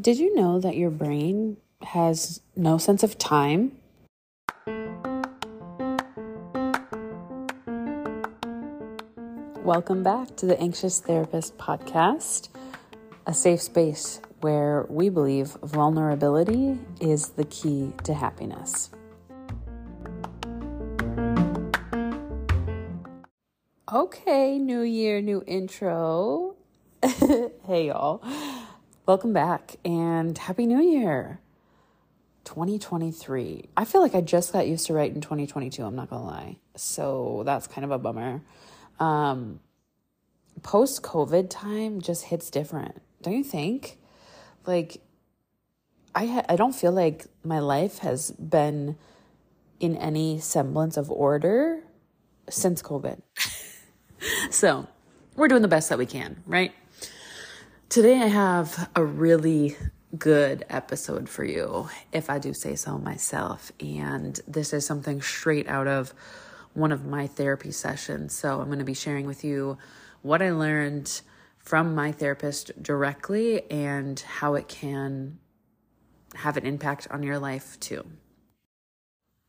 Did you know that your brain has no sense of time? Welcome back to the Anxious Therapist podcast, a safe space where we believe vulnerability is the key to happiness. Okay, new year, new intro. hey, y'all. Welcome back and Happy New Year. 2023. I feel like I just got used to writing 2022, I'm not gonna lie. So that's kind of a bummer. Um, Post COVID time just hits different, don't you think? Like, I, ha- I don't feel like my life has been in any semblance of order since COVID. so we're doing the best that we can, right? Today, I have a really good episode for you, if I do say so myself. And this is something straight out of one of my therapy sessions. So I'm going to be sharing with you what I learned from my therapist directly and how it can have an impact on your life too.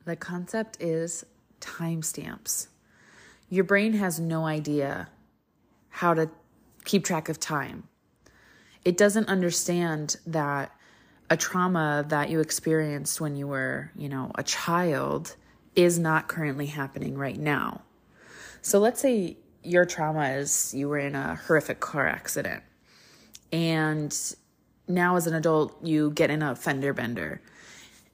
The concept is timestamps. Your brain has no idea how to keep track of time it doesn't understand that a trauma that you experienced when you were, you know, a child is not currently happening right now. So let's say your trauma is you were in a horrific car accident and now as an adult you get in a fender bender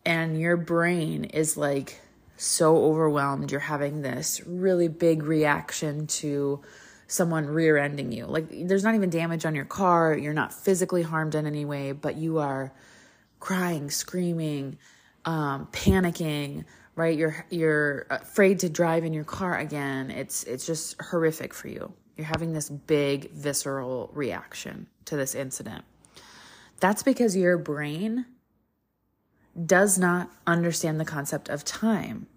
and your brain is like so overwhelmed you're having this really big reaction to someone rear ending you. Like there's not even damage on your car, you're not physically harmed in any way, but you are crying, screaming, um, panicking, right? You're you're afraid to drive in your car again. It's it's just horrific for you. You're having this big visceral reaction to this incident. That's because your brain does not understand the concept of time.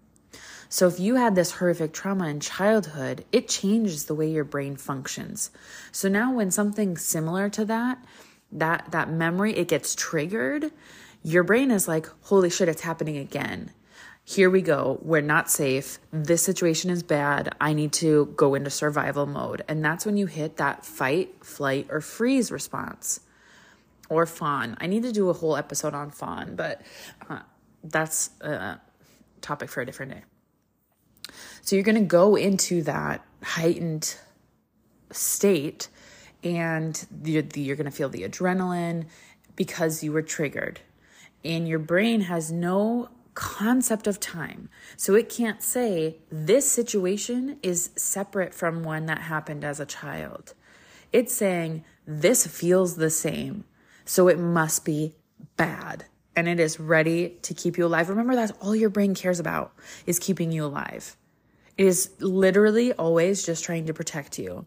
So if you had this horrific trauma in childhood, it changes the way your brain functions. So now when something similar to that, that that memory it gets triggered, your brain is like, "Holy shit, it's happening again." Here we go. We're not safe. This situation is bad. I need to go into survival mode. And that's when you hit that fight, flight, or freeze response. Or fawn. I need to do a whole episode on fawn, but uh, that's a topic for a different day. So you're going to go into that heightened state and you're, you're going to feel the adrenaline because you were triggered. And your brain has no concept of time. So it can't say this situation is separate from one that happened as a child. It's saying this feels the same. So it must be bad and it is ready to keep you alive. Remember that's all your brain cares about is keeping you alive. It is literally always just trying to protect you.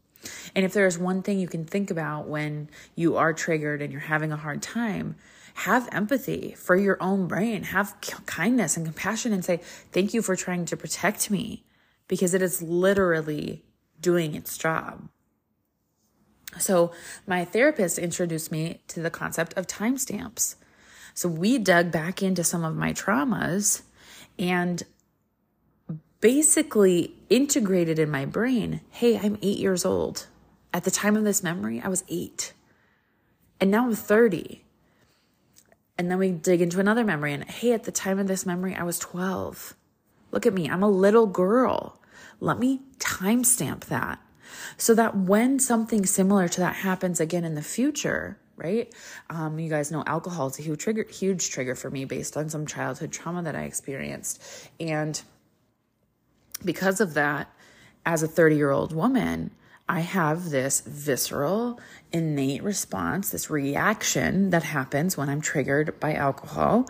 And if there's one thing you can think about when you are triggered and you're having a hard time, have empathy for your own brain, have kindness and compassion, and say, Thank you for trying to protect me because it is literally doing its job. So, my therapist introduced me to the concept of timestamps. So, we dug back into some of my traumas and basically integrated in my brain hey, I'm eight years old. At the time of this memory, I was eight. And now I'm 30. And then we dig into another memory, and hey, at the time of this memory, I was 12. Look at me, I'm a little girl. Let me timestamp that so that when something similar to that happens again in the future, right? Um, you guys know alcohol is a huge trigger, huge trigger for me based on some childhood trauma that I experienced. And because of that, as a 30 year old woman, I have this visceral, innate response, this reaction that happens when I'm triggered by alcohol.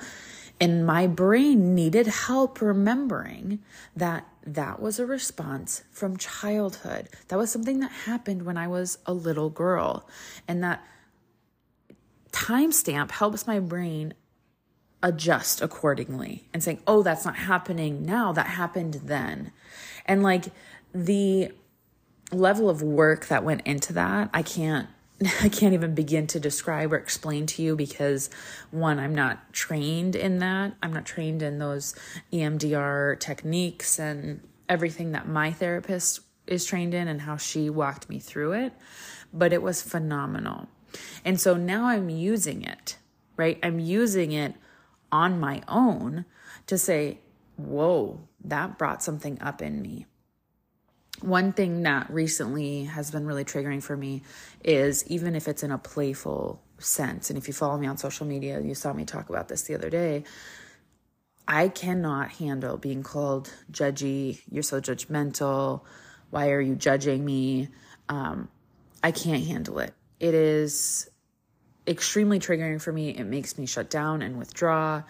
And my brain needed help remembering that that was a response from childhood. That was something that happened when I was a little girl. And that timestamp helps my brain adjust accordingly and saying, oh, that's not happening now. That happened then. And like the level of work that went into that, I can't I can't even begin to describe or explain to you because one, I'm not trained in that. I'm not trained in those EMDR techniques and everything that my therapist is trained in and how she walked me through it. But it was phenomenal. And so now I'm using it, right? I'm using it on my own to say, whoa, that brought something up in me one thing that recently has been really triggering for me is even if it's in a playful sense, and if you follow me on social media, you saw me talk about this the other day. I cannot handle being called judgy. You're so judgmental. Why are you judging me? Um, I can't handle it. It is extremely triggering for me. It makes me shut down and withdraw.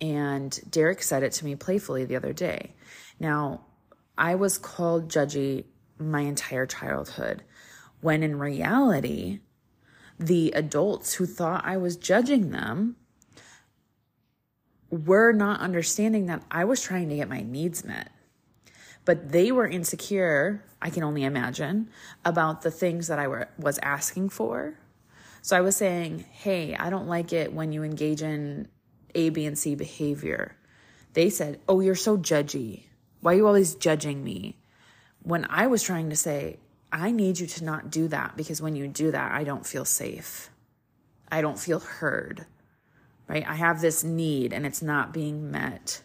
And Derek said it to me playfully the other day. Now, I was called judgy my entire childhood, when in reality, the adults who thought I was judging them were not understanding that I was trying to get my needs met. But they were insecure, I can only imagine, about the things that I were, was asking for. So I was saying, hey, I don't like it when you engage in A, B, and C behavior. They said, oh, you're so judgy. Why are you always judging me? When I was trying to say, I need you to not do that because when you do that, I don't feel safe. I don't feel heard, right? I have this need and it's not being met.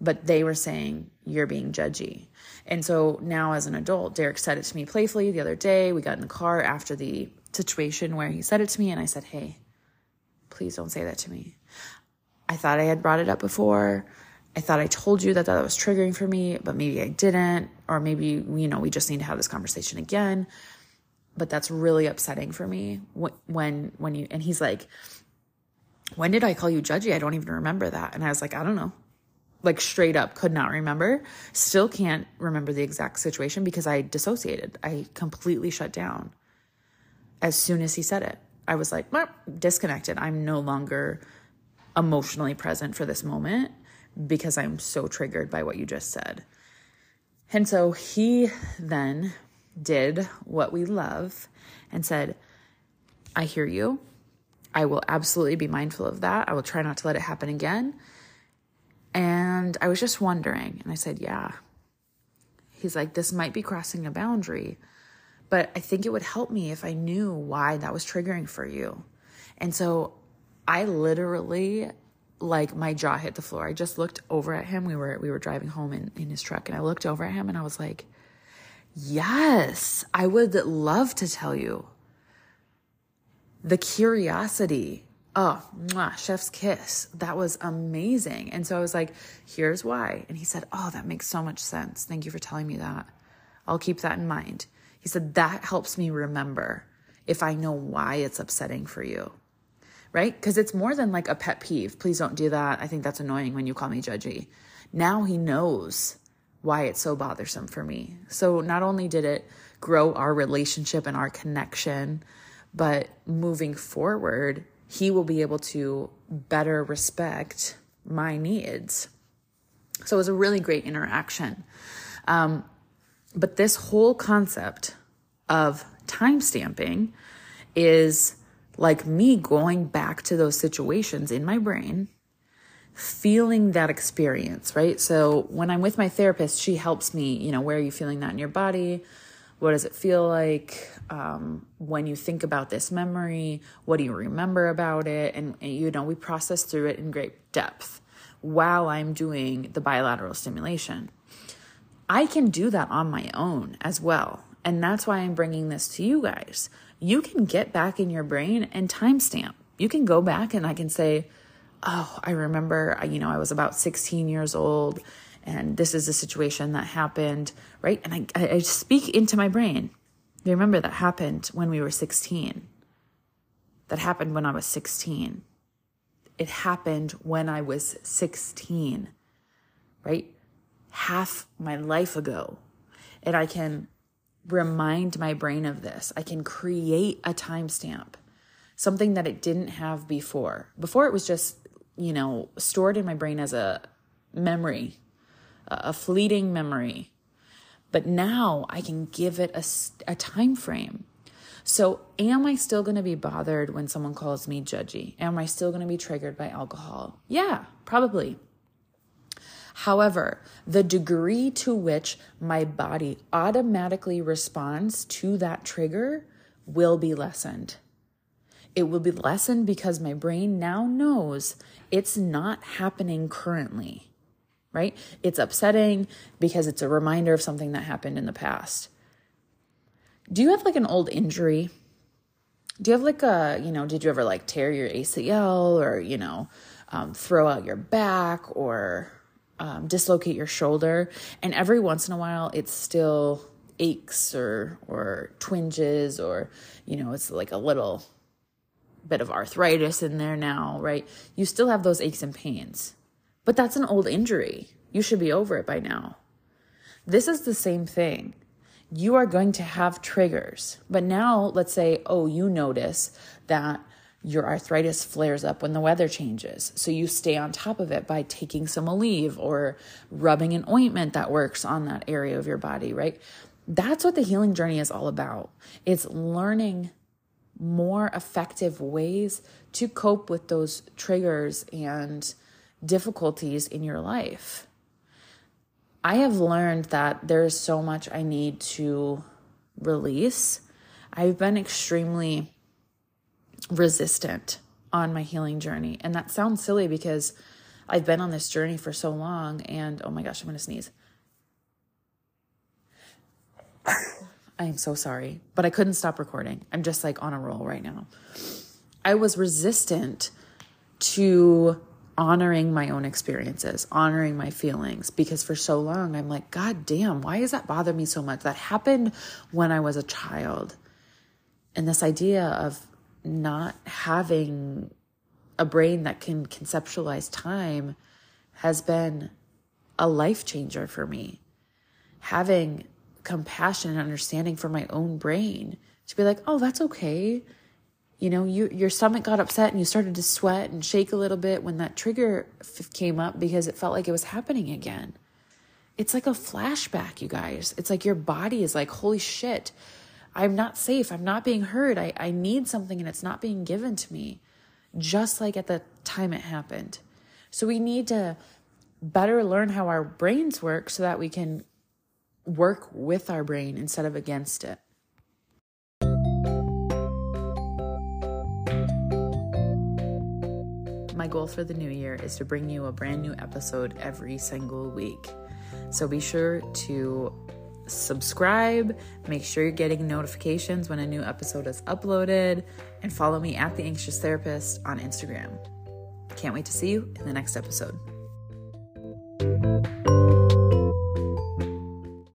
But they were saying, you're being judgy. And so now, as an adult, Derek said it to me playfully the other day. We got in the car after the situation where he said it to me, and I said, Hey, please don't say that to me. I thought I had brought it up before. I thought I told you that that was triggering for me, but maybe I didn't. Or maybe, you know, we just need to have this conversation again. But that's really upsetting for me when, when you, and he's like, when did I call you judgy? I don't even remember that. And I was like, I don't know. Like straight up could not remember. Still can't remember the exact situation because I dissociated. I completely shut down as soon as he said it. I was like, disconnected. I'm no longer emotionally present for this moment because I'm so triggered by what you just said. And so he then did what we love and said, I hear you. I will absolutely be mindful of that. I will try not to let it happen again. And I was just wondering. And I said, Yeah. He's like, This might be crossing a boundary, but I think it would help me if I knew why that was triggering for you. And so I literally like my jaw hit the floor. I just looked over at him. We were we were driving home in, in his truck and I looked over at him and I was like, "Yes, I would love to tell you." The curiosity. Oh, mwah, chef's kiss. That was amazing. And so I was like, "Here's why." And he said, "Oh, that makes so much sense. Thank you for telling me that. I'll keep that in mind." He said, "That helps me remember if I know why it's upsetting for you." right? Because it's more than like a pet peeve. Please don't do that. I think that's annoying when you call me judgy. Now he knows why it's so bothersome for me. So not only did it grow our relationship and our connection, but moving forward, he will be able to better respect my needs. So it was a really great interaction. Um, but this whole concept of time stamping is like me going back to those situations in my brain, feeling that experience, right? So when I'm with my therapist, she helps me, you know, where are you feeling that in your body? What does it feel like um, when you think about this memory? What do you remember about it? And, and, you know, we process through it in great depth while I'm doing the bilateral stimulation. I can do that on my own as well. And that's why I'm bringing this to you guys you can get back in your brain and timestamp. You can go back and I can say, oh, I remember, uh, you know, I was about 16 years old and this is a situation that happened, right? And I, I speak into my brain. You remember that happened when we were 16. That happened when I was 16. It happened when I was 16, right? Half my life ago. And I can remind my brain of this. I can create a timestamp, something that it didn't have before. Before it was just, you know, stored in my brain as a memory, a fleeting memory. But now I can give it a, a time frame. So, am I still going to be bothered when someone calls me judgy? Am I still going to be triggered by alcohol? Yeah, probably. However, the degree to which my body automatically responds to that trigger will be lessened. It will be lessened because my brain now knows it's not happening currently, right? It's upsetting because it's a reminder of something that happened in the past. Do you have like an old injury? Do you have like a, you know, did you ever like tear your ACL or, you know, um, throw out your back or um, dislocate your shoulder? And every once in a while, it still aches or, or twinges or, you know, it's like a little bit of arthritis in there now, right? You still have those aches and pains, but that's an old injury. You should be over it by now. This is the same thing. You are going to have triggers, but now let's say, oh, you notice that your arthritis flares up when the weather changes. So you stay on top of it by taking some Aleve or rubbing an ointment that works on that area of your body, right? That's what the healing journey is all about. It's learning more effective ways to cope with those triggers and difficulties in your life. I have learned that there's so much I need to release. I've been extremely resistant on my healing journey. And that sounds silly because I've been on this journey for so long. And oh my gosh, I'm going to sneeze. I am so sorry, but I couldn't stop recording. I'm just like on a roll right now. I was resistant to honoring my own experiences, honoring my feelings, because for so long I'm like, God damn, why does that bother me so much? That happened when I was a child. And this idea of not having a brain that can conceptualize time has been a life changer for me. Having compassion and understanding for my own brain to be like, oh, that's okay. You know, you, your stomach got upset and you started to sweat and shake a little bit when that trigger f- came up because it felt like it was happening again. It's like a flashback, you guys. It's like your body is like, holy shit, I'm not safe. I'm not being heard. I, I need something and it's not being given to me, just like at the time it happened. So we need to better learn how our brains work so that we can work with our brain instead of against it. My goal for the new year is to bring you a brand new episode every single week. So be sure to subscribe, make sure you're getting notifications when a new episode is uploaded, and follow me at The Anxious Therapist on Instagram. Can't wait to see you in the next episode.